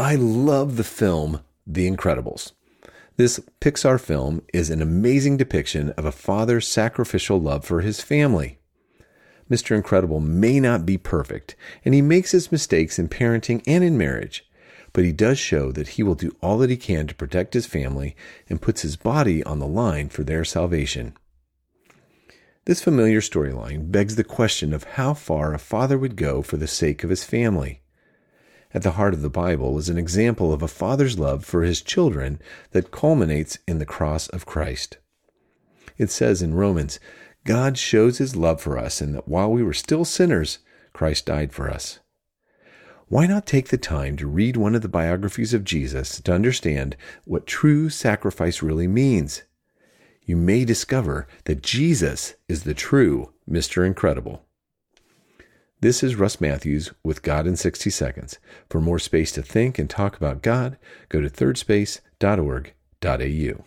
I love the film The Incredibles. This Pixar film is an amazing depiction of a father's sacrificial love for his family. Mr. Incredible may not be perfect, and he makes his mistakes in parenting and in marriage, but he does show that he will do all that he can to protect his family and puts his body on the line for their salvation. This familiar storyline begs the question of how far a father would go for the sake of his family. At the heart of the Bible is an example of a father's love for his children that culminates in the cross of Christ. It says in Romans, God shows his love for us in that while we were still sinners, Christ died for us. Why not take the time to read one of the biographies of Jesus to understand what true sacrifice really means? you may discover that Jesus is the true Mr. Incredible. This is Russ Matthews with God in 60 Seconds. For more space to think and talk about God, go to thirdspace.org.au.